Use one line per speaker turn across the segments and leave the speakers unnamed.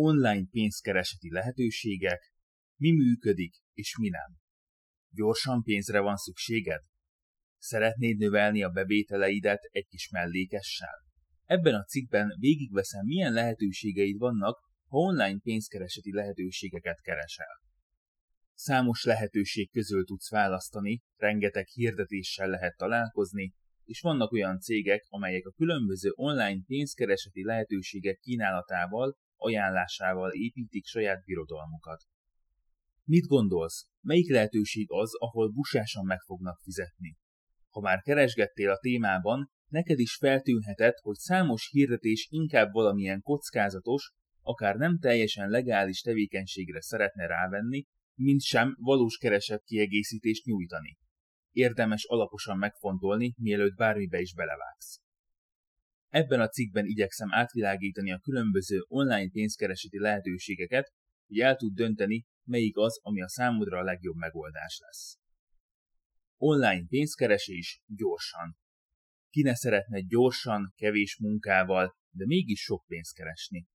online pénzkereseti lehetőségek, mi működik és mi nem. Gyorsan pénzre van szükséged? Szeretnéd növelni a bevételeidet egy kis mellékessel? Ebben a cikkben végigveszem, milyen lehetőségeid vannak, ha online pénzkereseti lehetőségeket keresel. Számos lehetőség közül tudsz választani, rengeteg hirdetéssel lehet találkozni, és vannak olyan cégek, amelyek a különböző online pénzkereseti lehetőségek kínálatával, ajánlásával építik saját birodalmukat. Mit gondolsz, melyik lehetőség az, ahol busásan meg fognak fizetni? Ha már keresgettél a témában, neked is feltűnhetett, hogy számos hirdetés inkább valamilyen kockázatos, akár nem teljesen legális tevékenységre szeretne rávenni, mint sem valós keresett kiegészítést nyújtani. Érdemes alaposan megfontolni, mielőtt bármibe is belevágsz. Ebben a cikkben igyekszem átvilágítani a különböző online pénzkereseti lehetőségeket, hogy el tud dönteni, melyik az, ami a számodra a legjobb megoldás lesz. Online pénzkeresés gyorsan. Ki ne szeretne gyorsan, kevés munkával, de mégis sok pénzt keresni?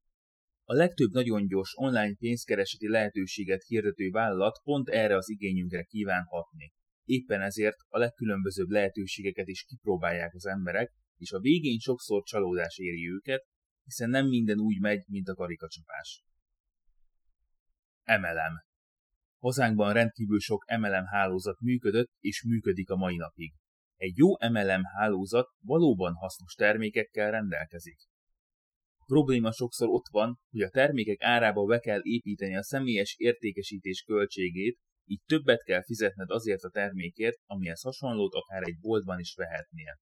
A legtöbb nagyon gyors online pénzkereseti lehetőséget hirdető vállalat pont erre az igényünkre kíván hatni. Éppen ezért a legkülönbözőbb lehetőségeket is kipróbálják az emberek, és a végén sokszor csalódás éri őket, hiszen nem minden úgy megy, mint a karikacsapás. MLM Hazánkban rendkívül sok MLM hálózat működött és működik a mai napig. Egy jó MLM hálózat valóban hasznos termékekkel rendelkezik. A probléma sokszor ott van, hogy a termékek árába be kell építeni a személyes értékesítés költségét, így többet kell fizetned azért a termékért, amihez hasonlót akár egy boltban is vehetnél.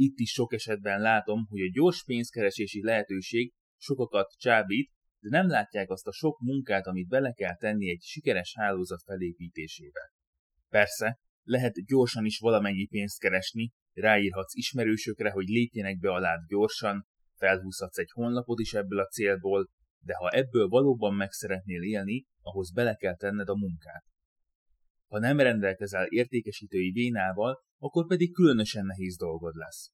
Itt is sok esetben látom, hogy a gyors pénzkeresési lehetőség sokakat csábít, de nem látják azt a sok munkát, amit bele kell tenni egy sikeres hálózat felépítésébe. Persze, lehet gyorsan is valamennyi pénzt keresni, ráírhatsz ismerősökre, hogy lépjenek be alád gyorsan, felhúzhatsz egy honlapot is ebből a célból, de ha ebből valóban meg szeretnél élni, ahhoz bele kell tenned a munkát. Ha nem rendelkezel értékesítői vénával, akkor pedig különösen nehéz dolgod lesz.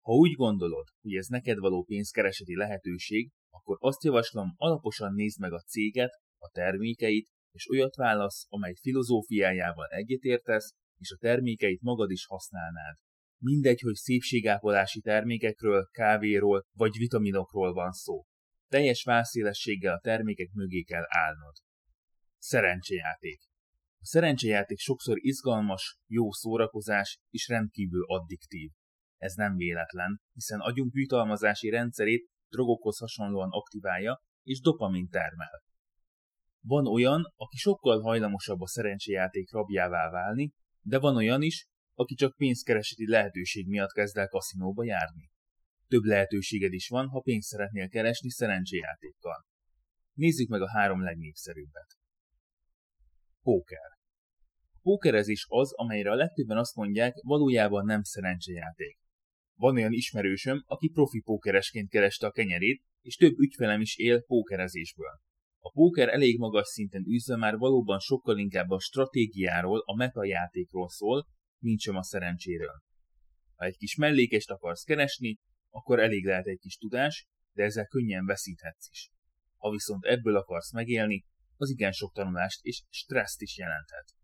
Ha úgy gondolod, hogy ez neked való pénzkereseti lehetőség, akkor azt javaslom, alaposan nézd meg a céget, a termékeit, és olyat válasz, amely filozófiájával egyetértesz, és a termékeit magad is használnád. Mindegy, hogy szépségápolási termékekről, kávéról vagy vitaminokról van szó. Teljes válszélességgel a termékek mögé kell állnod. Szerencsejáték. A szerencsejáték sokszor izgalmas, jó szórakozás és rendkívül addiktív. Ez nem véletlen, hiszen agyunk jutalmazási rendszerét drogokhoz hasonlóan aktiválja és dopamin termel. Van olyan, aki sokkal hajlamosabb a szerencsejáték rabjává válni, de van olyan is, aki csak pénzkereseti lehetőség miatt kezd el kaszinóba járni. Több lehetőséged is van, ha pénzt szeretnél keresni szerencséjátékkal. Nézzük meg a három legnépszerűbbet. Póker. Pókerezés az, amelyre a legtöbben azt mondják, valójában nem szerencsejáték. Van olyan ismerősöm, aki profi pókeresként kereste a kenyerét, és több ügyfelem is él pókerezésből. A póker elég magas szinten űzve már valóban sokkal inkább a stratégiáról, a metajátékról szól, mint sem a szerencséről. Ha egy kis mellékest akarsz keresni, akkor elég lehet egy kis tudás, de ezzel könnyen veszíthetsz is. Ha viszont ebből akarsz megélni, az igen sok tanulást és stresszt is jelenthet.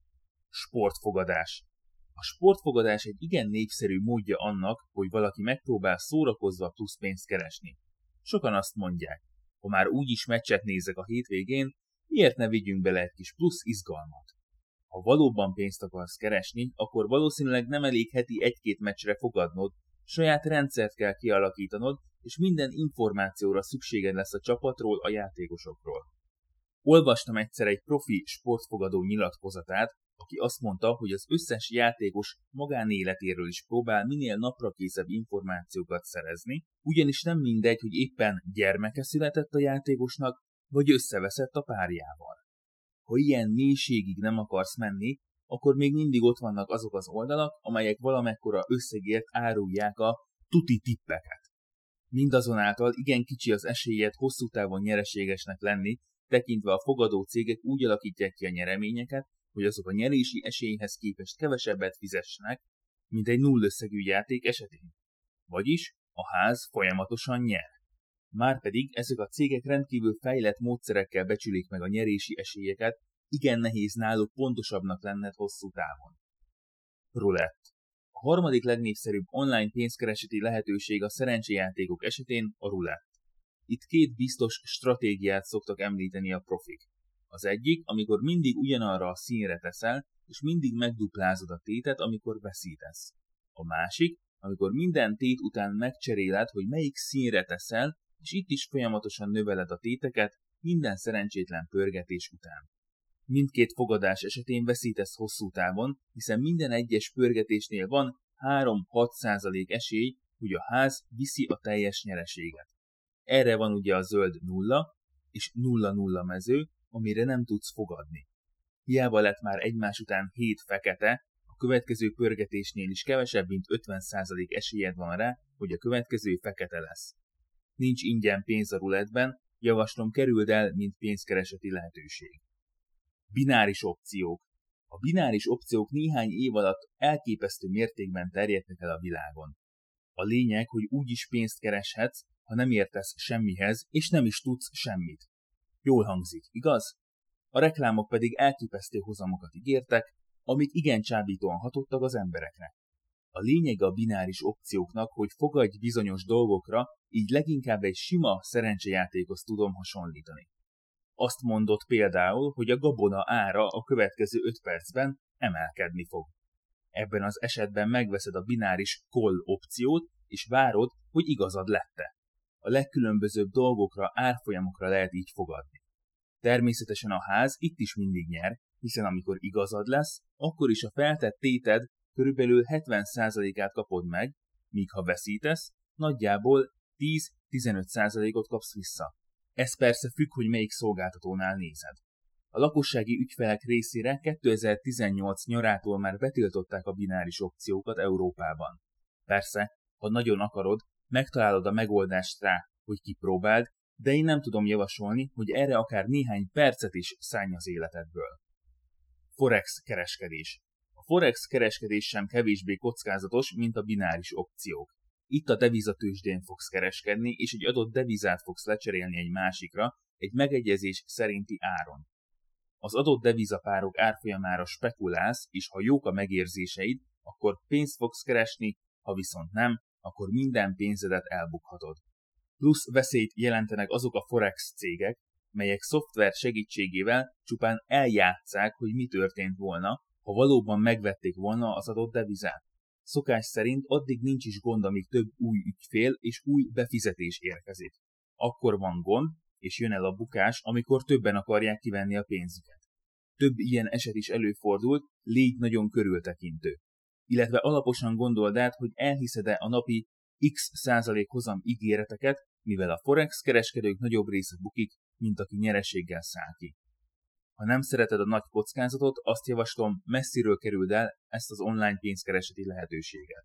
Sportfogadás. A sportfogadás egy igen népszerű módja annak, hogy valaki megpróbál szórakozva plusz pénzt keresni. Sokan azt mondják, ha már úgyis meccset nézek a hétvégén, miért ne vigyünk bele egy kis plusz izgalmat? Ha valóban pénzt akarsz keresni, akkor valószínűleg nem elég heti egy-két meccsre fogadnod, saját rendszert kell kialakítanod, és minden információra szükséged lesz a csapatról, a játékosokról. Olvastam egyszer egy profi sportfogadó nyilatkozatát, aki azt mondta, hogy az összes játékos magánéletéről is próbál minél naprakészebb információkat szerezni, ugyanis nem mindegy, hogy éppen gyermeke született a játékosnak, vagy összeveszett a párjával. Ha ilyen mélységig nem akarsz menni, akkor még mindig ott vannak azok az oldalak, amelyek valamekkora összegért árulják a tuti tippeket. Mindazonáltal igen kicsi az esélyed hosszú távon nyereségesnek lenni, tekintve a fogadó cégek úgy alakítják ki a nyereményeket, hogy azok a nyerési esélyhez képest kevesebbet fizessenek, mint egy nullösszegű játék esetén. Vagyis a ház folyamatosan nyer. Márpedig ezek a cégek rendkívül fejlett módszerekkel becsülik meg a nyerési esélyeket, igen nehéz náluk pontosabbnak lenned hosszú távon. Roulette. A harmadik legnépszerűbb online pénzkereseti lehetőség a szerencséjátékok esetén a roulette. Itt két biztos stratégiát szoktak említeni a profik. Az egyik, amikor mindig ugyanarra a színre teszel, és mindig megduplázod a tétet, amikor veszítesz. A másik, amikor minden tét után megcseréled, hogy melyik színre teszel, és itt is folyamatosan növeled a téteket minden szerencsétlen pörgetés után. Mindkét fogadás esetén veszítesz hosszú távon, hiszen minden egyes pörgetésnél van 3-6% esély, hogy a ház viszi a teljes nyereséget. Erre van ugye a zöld nulla és nulla-nulla mező, amire nem tudsz fogadni. Hiába lett már egymás után hét fekete, a következő pörgetésnél is kevesebb, mint 50% esélyed van rá, hogy a következő fekete lesz. Nincs ingyen pénz a ruletben, javaslom kerüld el, mint pénzkereseti lehetőség. Bináris opciók. A bináris opciók néhány év alatt elképesztő mértékben terjedtek el a világon. A lényeg, hogy úgy is pénzt kereshetsz, ha nem értesz semmihez, és nem is tudsz semmit. Jól hangzik, igaz? A reklámok pedig elképesztő hozamokat ígértek, amik igen csábítóan hatottak az emberekre. A lényeg a bináris opcióknak, hogy fogadj bizonyos dolgokra, így leginkább egy sima szerencsejátékhoz tudom hasonlítani. Azt mondott például, hogy a gabona ára a következő 5 percben emelkedni fog. Ebben az esetben megveszed a bináris call opciót, és várod, hogy igazad lette. A legkülönbözőbb dolgokra, árfolyamokra lehet így fogadni. Természetesen a ház itt is mindig nyer, hiszen amikor igazad lesz, akkor is a feltett téted körülbelül 70%-át kapod meg, míg ha veszítesz, nagyjából 10-15%-ot kapsz vissza. Ez persze függ, hogy melyik szolgáltatónál nézed. A lakossági ügyfelek részére 2018 nyarától már betiltották a bináris opciókat Európában. Persze, ha nagyon akarod, megtalálod a megoldást rá, hogy kipróbáld, de én nem tudom javasolni, hogy erre akár néhány percet is szállj az életedből. Forex kereskedés. A Forex kereskedés sem kevésbé kockázatos, mint a bináris opciók. Itt a devizatősdén fogsz kereskedni, és egy adott devizát fogsz lecserélni egy másikra, egy megegyezés szerinti áron. Az adott devizapárok árfolyamára spekulálsz, és ha jók a megérzéseid, akkor pénzt fogsz keresni, ha viszont nem, akkor minden pénzedet elbukhatod. Plusz veszélyt jelentenek azok a forex cégek, melyek szoftver segítségével csupán eljátszák, hogy mi történt volna, ha valóban megvették volna az adott devizát. Szokás szerint addig nincs is gond, amíg több új ügyfél és új befizetés érkezik. Akkor van gond, és jön el a bukás, amikor többen akarják kivenni a pénzüket. Több ilyen eset is előfordult, légy nagyon körültekintő. Illetve alaposan gondold át, hogy elhiszed-e a napi x százalék hozam ígéreteket, mivel a forex kereskedők nagyobb része bukik, mint aki nyereséggel száll ki. Ha nem szereted a nagy kockázatot, azt javaslom, messziről kerüld el ezt az online pénzkereseti lehetőséget.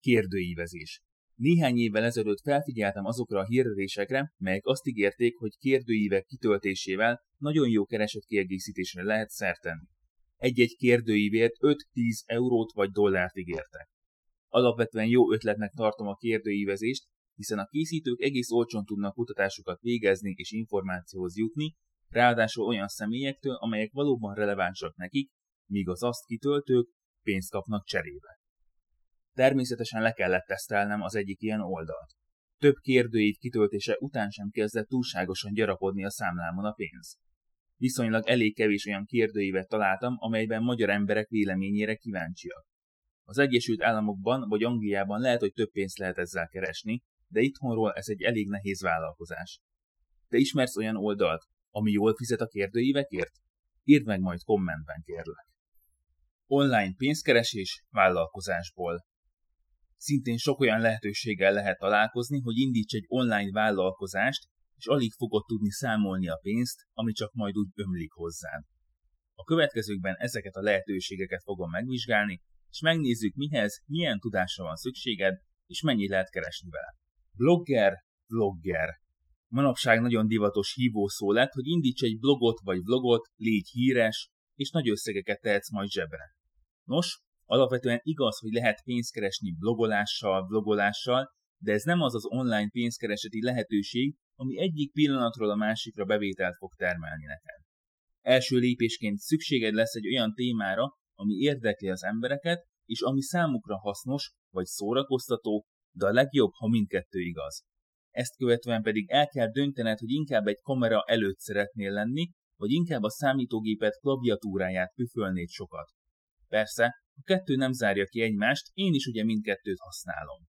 Kérdőívezés. Néhány évvel ezelőtt felfigyeltem azokra a hirdetésekre, melyek azt ígérték, hogy kérdőívek kitöltésével nagyon jó keresett kiegészítésre lehet szertenni. Egy-egy kérdőívért 5-10 eurót vagy dollárt ígértek. Alapvetően jó ötletnek tartom a kérdőívezést, hiszen a készítők egész olcsón tudnak kutatásokat végezni és információhoz jutni, ráadásul olyan személyektől, amelyek valóban relevánsak nekik, míg az azt kitöltők pénzt kapnak cserébe. Természetesen le kellett tesztelnem az egyik ilyen oldalt. Több kérdőív kitöltése után sem kezdett túlságosan gyarapodni a számlámon a pénz. Viszonylag elég kevés olyan kérdőívet találtam, amelyben magyar emberek véleményére kíváncsiak. Az Egyesült Államokban vagy Angliában lehet, hogy több pénzt lehet ezzel keresni, de itthonról ez egy elég nehéz vállalkozás. Te ismersz olyan oldalt, ami jól fizet a kérdőívekért? Írd meg majd kommentben kérlek. Online pénzkeresés vállalkozásból. Szintén sok olyan lehetőséggel lehet találkozni, hogy indíts egy online vállalkozást, és alig fogod tudni számolni a pénzt, ami csak majd úgy ömlik hozzád. A következőkben ezeket a lehetőségeket fogom megvizsgálni, és megnézzük mihez, milyen tudásra van szükséged, és mennyit lehet keresni vele. Blogger, vlogger. Manapság nagyon divatos hívószó lett, hogy indíts egy blogot vagy vlogot, légy híres, és nagy összegeket tehetsz majd zsebre. Nos, alapvetően igaz, hogy lehet pénzt keresni blogolással, vlogolással, de ez nem az az online pénzkereseti lehetőség, ami egyik pillanatról a másikra bevételt fog termelni neked. Első lépésként szükséged lesz egy olyan témára, ami érdekli az embereket, és ami számukra hasznos vagy szórakoztató, de a legjobb, ha mindkettő igaz. Ezt követően pedig el kell döntened, hogy inkább egy kamera előtt szeretnél lenni, vagy inkább a számítógépet klaviatúráját püfölnéd sokat. Persze, a kettő nem zárja ki egymást, én is ugye mindkettőt használom.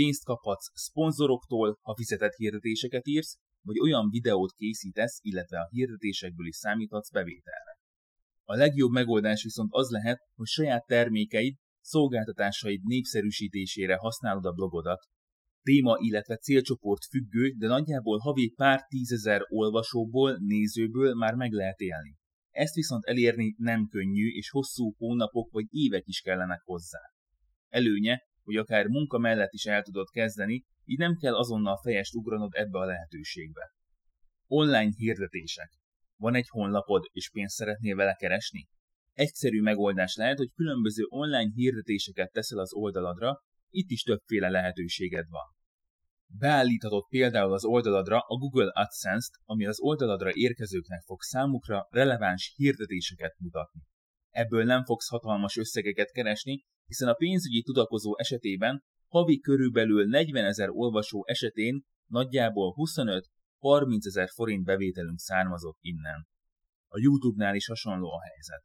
Pénzt kaphatsz szponzoroktól, ha fizetett hirdetéseket írsz, vagy olyan videót készítesz, illetve a hirdetésekből is számíthatsz bevételre. A legjobb megoldás viszont az lehet, hogy saját termékeid, szolgáltatásaid népszerűsítésére használod a blogodat. Téma, illetve célcsoport függő, de nagyjából havi pár tízezer olvasóból, nézőből már meg lehet élni. Ezt viszont elérni nem könnyű, és hosszú hónapok vagy évek is kellenek hozzá. Előnye, hogy akár munka mellett is el tudod kezdeni, így nem kell azonnal fejest ugranod ebbe a lehetőségbe. Online hirdetések. Van egy honlapod, és pénzt szeretnél vele keresni? Egyszerű megoldás lehet, hogy különböző online hirdetéseket teszel az oldaladra, itt is többféle lehetőséged van. Beállíthatod például az oldaladra a Google AdSense-t, ami az oldaladra érkezőknek fog számukra releváns hirdetéseket mutatni. Ebből nem fogsz hatalmas összegeket keresni, hiszen a pénzügyi tudakozó esetében havi körülbelül 40 ezer olvasó esetén nagyjából 25-30 ezer forint bevételünk származott innen. A YouTube-nál is hasonló a helyzet.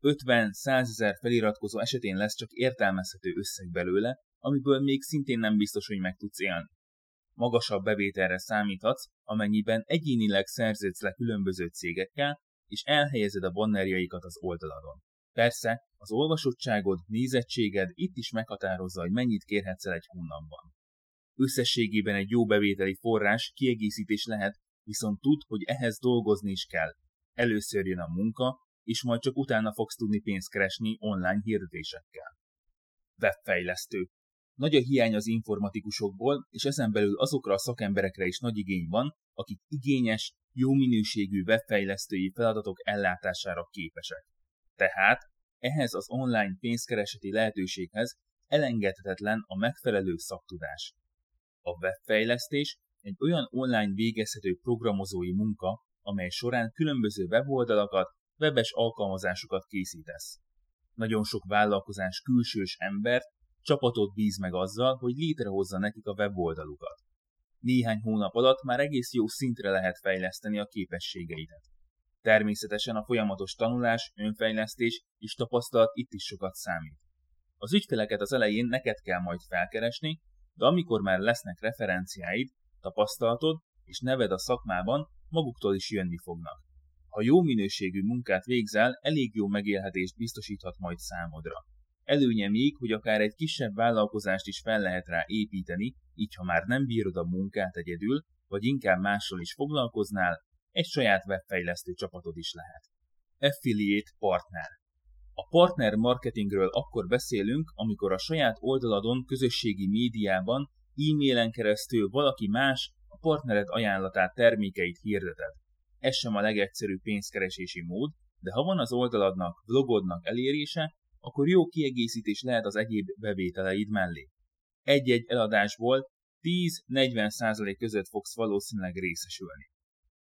50-100 ezer feliratkozó esetén lesz csak értelmezhető összeg belőle, amiből még szintén nem biztos, hogy meg tudsz élni. Magasabb bevételre számíthatsz, amennyiben egyénileg szerződsz le különböző cégekkel, és elhelyezed a bannerjaikat az oldaladon. Persze, az olvasottságod, nézettséged itt is meghatározza, hogy mennyit kérhetsz el egy hónapban. Összességében egy jó bevételi forrás kiegészítés lehet, viszont tud, hogy ehhez dolgozni is kell. Először jön a munka, és majd csak utána fogsz tudni pénzt keresni online hirdetésekkel. Webfejlesztő. Nagy a hiány az informatikusokból, és ezen belül azokra a szakemberekre is nagy igény van, akik igényes, jó minőségű webfejlesztői feladatok ellátására képesek. Tehát ehhez az online pénzkereseti lehetőséghez elengedhetetlen a megfelelő szaktudás. A webfejlesztés egy olyan online végezhető programozói munka, amely során különböző weboldalakat, webes alkalmazásokat készítesz. Nagyon sok vállalkozás külsős embert, csapatot bíz meg azzal, hogy létrehozza nekik a weboldalukat. Néhány hónap alatt már egész jó szintre lehet fejleszteni a képességeidet. Természetesen a folyamatos tanulás, önfejlesztés és tapasztalat itt is sokat számít. Az ügyfeleket az elején neked kell majd felkeresni, de amikor már lesznek referenciáid, tapasztalatod és neved a szakmában, maguktól is jönni fognak. Ha jó minőségű munkát végzel, elég jó megélhetést biztosíthat majd számodra. Előnye még, hogy akár egy kisebb vállalkozást is fel lehet rá építeni, így ha már nem bírod a munkát egyedül, vagy inkább mással is foglalkoznál, egy saját webfejlesztő csapatod is lehet. Affiliate Partner A partner marketingről akkor beszélünk, amikor a saját oldaladon, közösségi médiában, e-mailen keresztül valaki más a partnered ajánlatát, termékeit hirdeted. Ez sem a legegyszerűbb pénzkeresési mód, de ha van az oldaladnak, vlogodnak elérése, akkor jó kiegészítés lehet az egyéb bevételeid mellé. Egy-egy eladásból 10-40% között fogsz valószínűleg részesülni.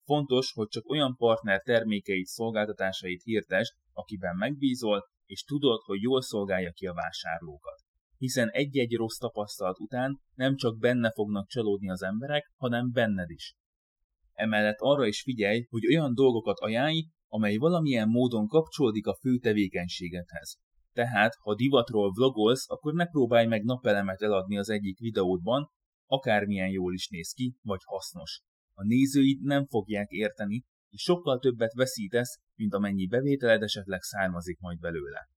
Fontos, hogy csak olyan partner termékeit, szolgáltatásait hirtesd, akiben megbízol, és tudod, hogy jól szolgálja ki a vásárlókat. Hiszen egy-egy rossz tapasztalat után nem csak benne fognak csalódni az emberek, hanem benned is. Emellett arra is figyelj, hogy olyan dolgokat ajánlj, amely valamilyen módon kapcsolódik a fő tevékenységedhez. Tehát, ha divatról vlogolsz, akkor ne próbálj meg napelemet eladni az egyik videódban, akármilyen jól is néz ki, vagy hasznos a nézőid nem fogják érteni, és sokkal többet veszítesz, mint amennyi bevételed esetleg származik majd belőle.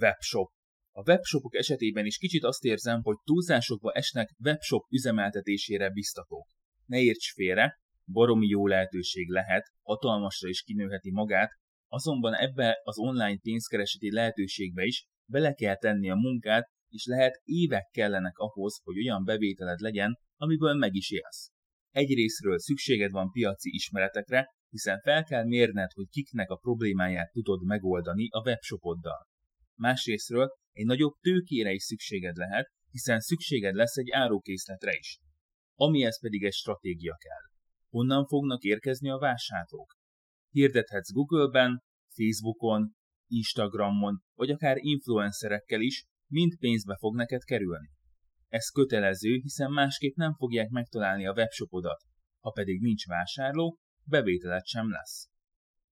Webshop. A webshopok esetében is kicsit azt érzem, hogy túlzásokba esnek webshop üzemeltetésére biztatók. Ne érts félre, baromi jó lehetőség lehet, hatalmasra is kinőheti magát, azonban ebbe az online pénzkereseti lehetőségbe is bele kell tenni a munkát, és lehet évek kellenek ahhoz, hogy olyan bevételed legyen, amiből meg is élsz. Egyrésztről szükséged van piaci ismeretekre, hiszen fel kell mérned, hogy kiknek a problémáját tudod megoldani a webshopoddal. Másrésztről egy nagyobb tőkére is szükséged lehet, hiszen szükséged lesz egy árukészletre is. Amihez pedig egy stratégia kell. Honnan fognak érkezni a vásárlók? Hirdethetsz Google-ben, Facebookon, Instagramon, vagy akár influencerekkel is, mind pénzbe fog neked kerülni. Ez kötelező, hiszen másképp nem fogják megtalálni a webshopodat, ha pedig nincs vásárló, bevételet sem lesz.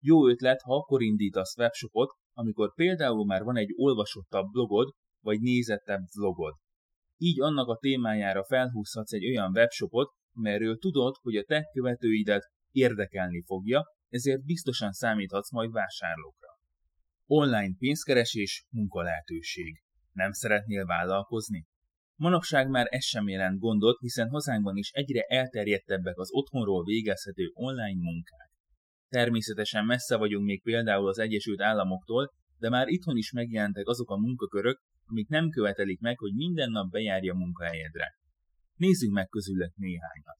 Jó ötlet, ha akkor indítasz webshopot, amikor például már van egy olvasottabb blogod, vagy nézettebb vlogod. Így annak a témájára felhúzhatsz egy olyan webshopot, melyről tudod, hogy a te követőidet érdekelni fogja, ezért biztosan számíthatsz majd vásárlókra. Online pénzkeresés, munkalehetőség. Nem szeretnél vállalkozni? Manapság már ez sem jelent gondot, hiszen hazánkban is egyre elterjedtebbek az otthonról végezhető online munkák. Természetesen messze vagyunk még például az Egyesült Államoktól, de már itthon is megjelentek azok a munkakörök, amik nem követelik meg, hogy minden nap bejárja munkahelyedre. Nézzük meg közülük néhányat.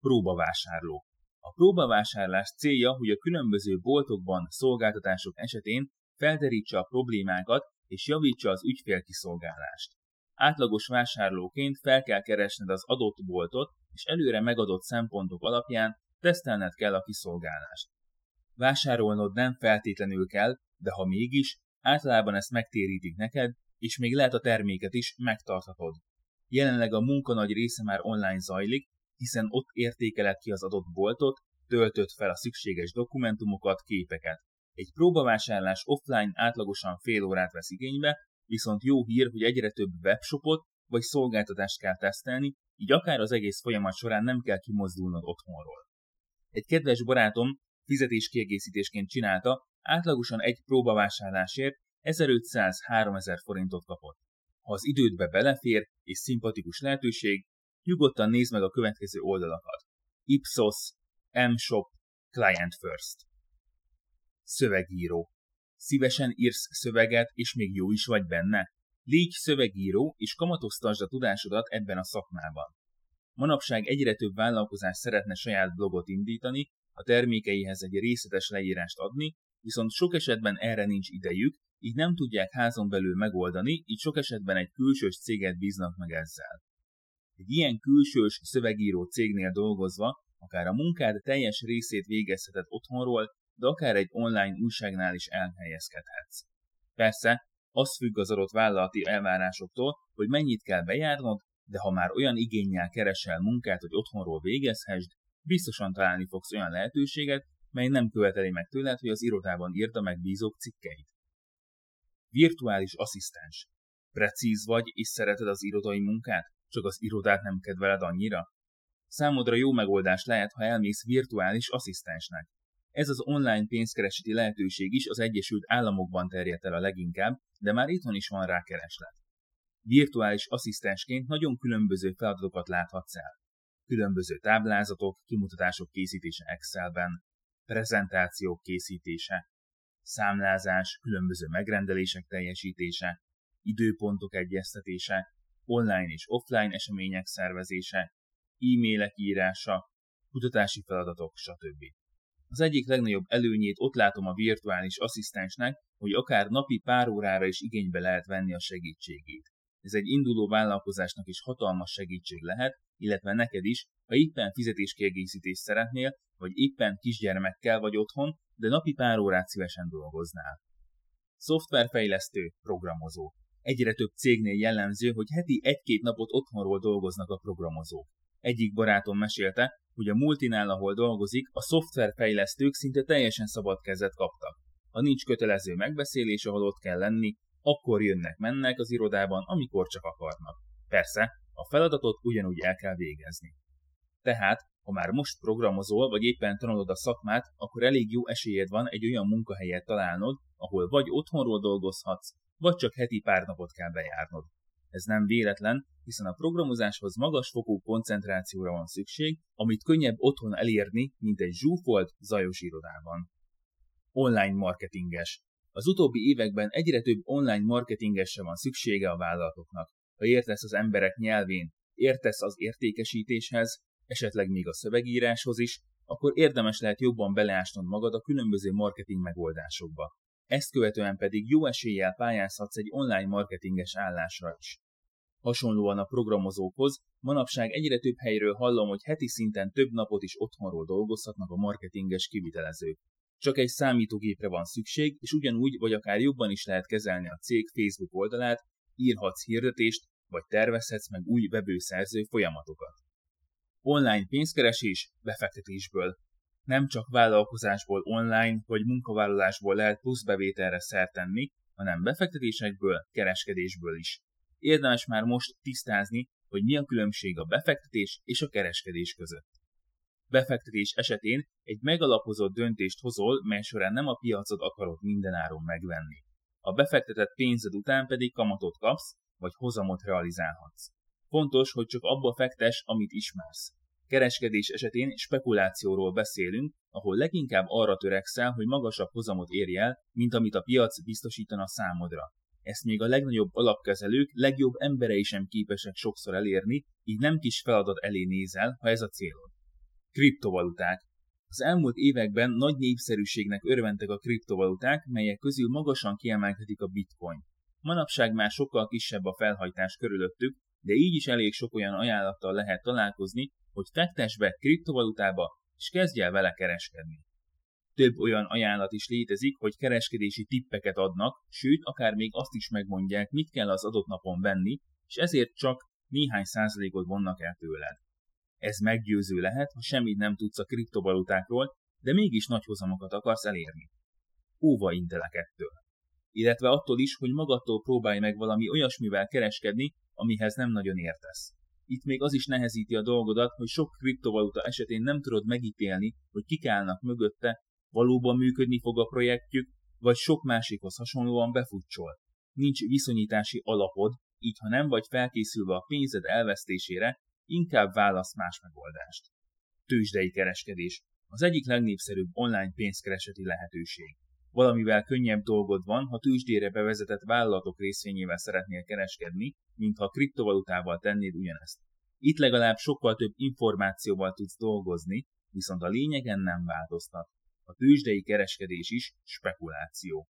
Próbavásárló. A próbavásárlás célja, hogy a különböző boltokban, szolgáltatások esetén felderítse a problémákat és javítsa az ügyfélkiszolgálást. Átlagos vásárlóként fel kell keresned az adott boltot, és előre megadott szempontok alapján tesztelned kell a kiszolgálást. Vásárolnod nem feltétlenül kell, de ha mégis, általában ezt megtérítik neked, és még lehet a terméket is megtarthatod. Jelenleg a munka nagy része már online zajlik, hiszen ott értékeled ki az adott boltot, töltött fel a szükséges dokumentumokat, képeket. Egy próbavásárlás offline átlagosan fél órát vesz igénybe, viszont jó hír, hogy egyre több webshopot vagy szolgáltatást kell tesztelni, így akár az egész folyamat során nem kell kimozdulnod otthonról. Egy kedves barátom fizetéskiegészítésként csinálta, átlagosan egy próbavásárlásért 1500-3000 forintot kapott. Ha az idődbe belefér és szimpatikus lehetőség, nyugodtan nézd meg a következő oldalakat. Ipsos, M-Shop, Client First. Szövegíró. Szívesen írsz szöveget, és még jó is vagy benne? Légy szövegíró, és kamatoztasd a tudásodat ebben a szakmában. Manapság egyre több vállalkozás szeretne saját blogot indítani, a termékeihez egy részletes leírást adni, viszont sok esetben erre nincs idejük, így nem tudják házon belül megoldani, így sok esetben egy külsős céget bíznak meg ezzel. Egy ilyen külsős szövegíró cégnél dolgozva, akár a munkád teljes részét végezheted otthonról, de akár egy online újságnál is elhelyezkedhetsz. Persze, az függ az adott vállalati elvárásoktól, hogy mennyit kell bejárnod, de ha már olyan igényel keresel munkát, hogy otthonról végezhessd, biztosan találni fogsz olyan lehetőséget, mely nem követeli meg tőled, hogy az irodában írta meg bízók cikkeit. Virtuális asszisztens. Precíz vagy, és szereted az irodai munkát, csak az irodát nem kedveled annyira? Számodra jó megoldás lehet, ha elmész virtuális asszisztensnek. Ez az online pénzkereseti lehetőség is az Egyesült Államokban terjedt el a leginkább, de már itthon is van rá kereslet. Virtuális asszisztensként nagyon különböző feladatokat láthatsz el. Különböző táblázatok, kimutatások készítése Excelben, prezentációk készítése, számlázás, különböző megrendelések teljesítése, időpontok egyeztetése, online és offline események szervezése, e-mailek írása, kutatási feladatok, stb. Az egyik legnagyobb előnyét ott látom a virtuális asszisztensnek, hogy akár napi pár órára is igénybe lehet venni a segítségét. Ez egy induló vállalkozásnak is hatalmas segítség lehet, illetve neked is, ha éppen fizetéskiegészítést szeretnél, vagy éppen kisgyermekkel vagy otthon, de napi pár órát szívesen dolgoznál. Szoftverfejlesztő, programozó. Egyre több cégnél jellemző, hogy heti egy-két napot otthonról dolgoznak a programozók. Egyik barátom mesélte, hogy a multinál, ahol dolgozik, a szoftverfejlesztők szinte teljesen szabad kezet kaptak. Ha nincs kötelező megbeszélés, ahol ott kell lenni, akkor jönnek-mennek az irodában, amikor csak akarnak. Persze, a feladatot ugyanúgy el kell végezni. Tehát, ha már most programozol, vagy éppen tanulod a szakmát, akkor elég jó esélyed van egy olyan munkahelyet találnod, ahol vagy otthonról dolgozhatsz, vagy csak heti pár napot kell bejárnod. Ez nem véletlen, hiszen a programozáshoz magas fokú koncentrációra van szükség, amit könnyebb otthon elérni, mint egy zsúfolt, zajos irodában. Online marketinges. Az utóbbi években egyre több online marketingesre van szüksége a vállalatoknak. Ha értesz az emberek nyelvén, értesz az értékesítéshez, esetleg még a szövegíráshoz is, akkor érdemes lehet jobban beleásnod magad a különböző marketing megoldásokba. Ezt követően pedig jó eséllyel pályázhatsz egy online marketinges állásra is. Hasonlóan a programozókhoz, manapság egyre több helyről hallom, hogy heti szinten több napot is otthonról dolgozhatnak a marketinges kivitelezők. Csak egy számítógépre van szükség, és ugyanúgy vagy akár jobban is lehet kezelni a cég Facebook oldalát, írhatsz hirdetést, vagy tervezhetsz meg új webőszerző folyamatokat. Online pénzkeresés befektetésből. Nem csak vállalkozásból online vagy munkavállalásból lehet plusz bevételre szert tenni, hanem befektetésekből, kereskedésből is. Érdemes már most tisztázni, hogy mi a különbség a befektetés és a kereskedés között. Befektetés esetén egy megalapozott döntést hozol, mely során nem a piacot akarod mindenáron megvenni. A befektetett pénzed után pedig kamatot kapsz, vagy hozamot realizálhatsz. Fontos, hogy csak abba fektes, amit ismersz. Kereskedés esetén spekulációról beszélünk, ahol leginkább arra törekszel, hogy magasabb hozamot érj el, mint amit a piac biztosítana számodra. Ezt még a legnagyobb alapkezelők, legjobb emberei sem képesek sokszor elérni, így nem kis feladat elé nézel, ha ez a célod. Kriptovaluták. Az elmúlt években nagy népszerűségnek örventek a kriptovaluták, melyek közül magasan kiemelkedik a bitcoin. Manapság már sokkal kisebb a felhajtás körülöttük, de így is elég sok olyan ajánlattal lehet találkozni, hogy fektess be kriptovalutába, és kezdj el vele kereskedni. Több olyan ajánlat is létezik, hogy kereskedési tippeket adnak, sőt, akár még azt is megmondják, mit kell az adott napon venni, és ezért csak néhány százalékot vonnak el tőled. Ez meggyőző lehet, ha semmit nem tudsz a kriptovalutákról, de mégis nagy hozamokat akarsz elérni. Óva intelek ettől. Illetve attól is, hogy magadtól próbálj meg valami olyasmivel kereskedni, amihez nem nagyon értesz. Itt még az is nehezíti a dolgodat, hogy sok kriptovaluta esetén nem tudod megítélni, hogy kik állnak mögötte, valóban működni fog a projektjük, vagy sok másikhoz hasonlóan befutcsol. Nincs viszonyítási alapod, így ha nem vagy felkészülve a pénzed elvesztésére, inkább válasz más megoldást. Tőzsdei kereskedés. Az egyik legnépszerűbb online pénzkereseti lehetőség. Valamivel könnyebb dolgod van, ha tőzsdére bevezetett vállalatok részvényével szeretnél kereskedni, mint ha kriptovalutával tennéd ugyanezt. Itt legalább sokkal több információval tudsz dolgozni, viszont a lényegen nem változtat. A tőzsdei kereskedés is spekuláció.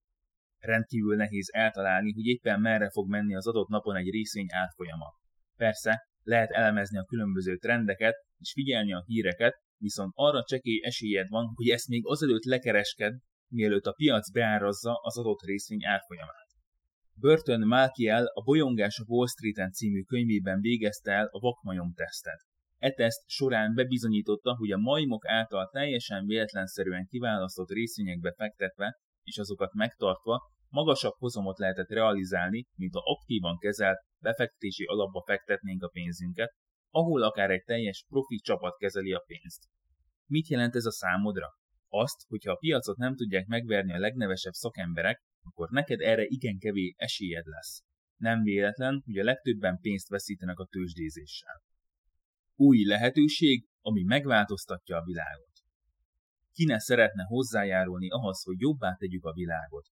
Rendkívül nehéz eltalálni, hogy éppen merre fog menni az adott napon egy részvény árfolyama. Persze, lehet elemezni a különböző trendeket és figyelni a híreket, viszont arra csekély esélyed van, hogy ezt még azelőtt lekeresked, mielőtt a piac beárazza az adott részvény árfolyamát. Burton Malkiel a Bolyongás a Wall Street-en című könyvében végezte el a vakmajom tesztet. E során bebizonyította, hogy a majmok által teljesen véletlenszerűen kiválasztott részvényekbe fektetve és azokat megtartva magasabb hozamot lehetett realizálni, mint a aktívan kezelt befektetési alapba fektetnénk a pénzünket, ahol akár egy teljes profi csapat kezeli a pénzt. Mit jelent ez a számodra? Azt, hogyha a piacot nem tudják megverni a legnevesebb szakemberek, akkor neked erre igen kevés esélyed lesz. Nem véletlen, hogy a legtöbben pénzt veszítenek a tőzsdézéssel. Új lehetőség, ami megváltoztatja a világot. Ki ne szeretne hozzájárulni ahhoz, hogy jobbá tegyük a világot?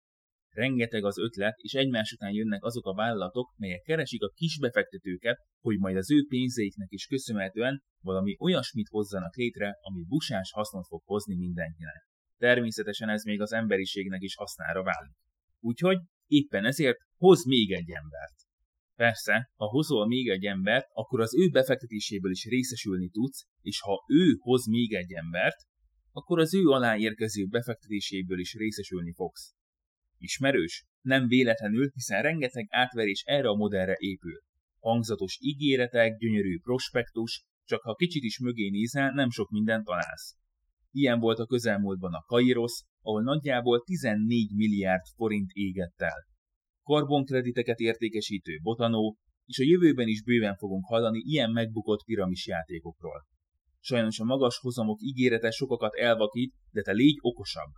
Rengeteg az ötlet, és egymás után jönnek azok a vállalatok, melyek keresik a kis befektetőket, hogy majd az ő pénzeiknek is köszönhetően valami olyasmit hozzanak létre, ami busás hasznot fog hozni mindenkinek. Természetesen ez még az emberiségnek is hasznára válik. Úgyhogy éppen ezért hoz még egy embert. Persze, ha hozol még egy embert, akkor az ő befektetéséből is részesülni tudsz, és ha ő hoz még egy embert, akkor az ő alá érkező befektetéséből is részesülni fogsz. Ismerős? Nem véletlenül, hiszen rengeteg átverés erre a modellre épül. Hangzatos ígéretek, gyönyörű prospektus, csak ha kicsit is mögé nézel, nem sok mindent találsz. Ilyen volt a közelmúltban a Kairos, ahol nagyjából 14 milliárd forint égett el. Karbonkrediteket értékesítő Botanó, és a jövőben is bőven fogunk hallani ilyen megbukott piramis játékokról. Sajnos a magas hozamok ígérete sokakat elvakít, de te légy okosabb.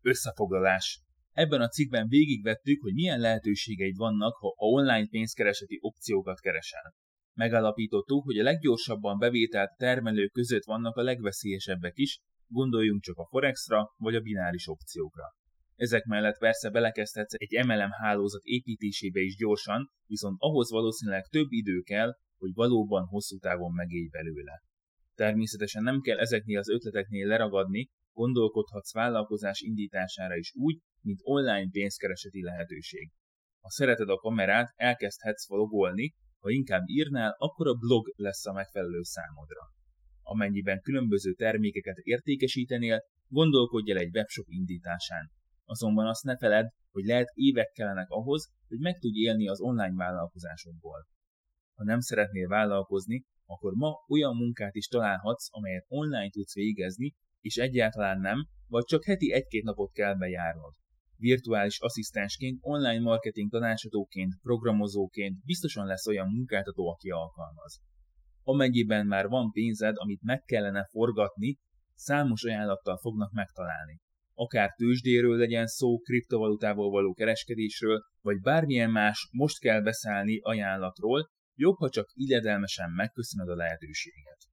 Összefoglalás. Ebben a cikkben végigvettük, hogy milyen lehetőségeid vannak, ha a online pénzkereseti opciókat keresel. Megállapítottuk, hogy a leggyorsabban bevételt termelők között vannak a legveszélyesebbek is, gondoljunk csak a Forexra vagy a bináris opciókra. Ezek mellett persze belekezdhetsz egy MLM hálózat építésébe is gyorsan, viszont ahhoz valószínűleg több idő kell, hogy valóban hosszú távon megélj belőle. Természetesen nem kell ezeknél az ötleteknél leragadni, gondolkodhatsz vállalkozás indítására is úgy, mint online pénzkereseti lehetőség. Ha szereted a kamerát, elkezdhetsz vlogolni, Ha inkább írnál, akkor a blog lesz a megfelelő számodra. Amennyiben különböző termékeket értékesítenél, gondolkodj el egy webshop indításán. Azonban azt ne feled, hogy lehet évek kellenek ahhoz, hogy meg tudj élni az online vállalkozásodból. Ha nem szeretnél vállalkozni, akkor ma olyan munkát is találhatsz, amelyet online tudsz végezni, és egyáltalán nem, vagy csak heti egy-két napot kell bejárnod. Virtuális asszisztensként, online marketing tanácsadóként, programozóként biztosan lesz olyan munkáltató, aki alkalmaz. Amennyiben már van pénzed, amit meg kellene forgatni, számos ajánlattal fognak megtalálni. Akár tőzsdéről legyen szó, kriptovalutával való kereskedésről, vagy bármilyen más most kell beszállni ajánlatról, jobb, ha csak illedelmesen megköszönöd a lehetőséget.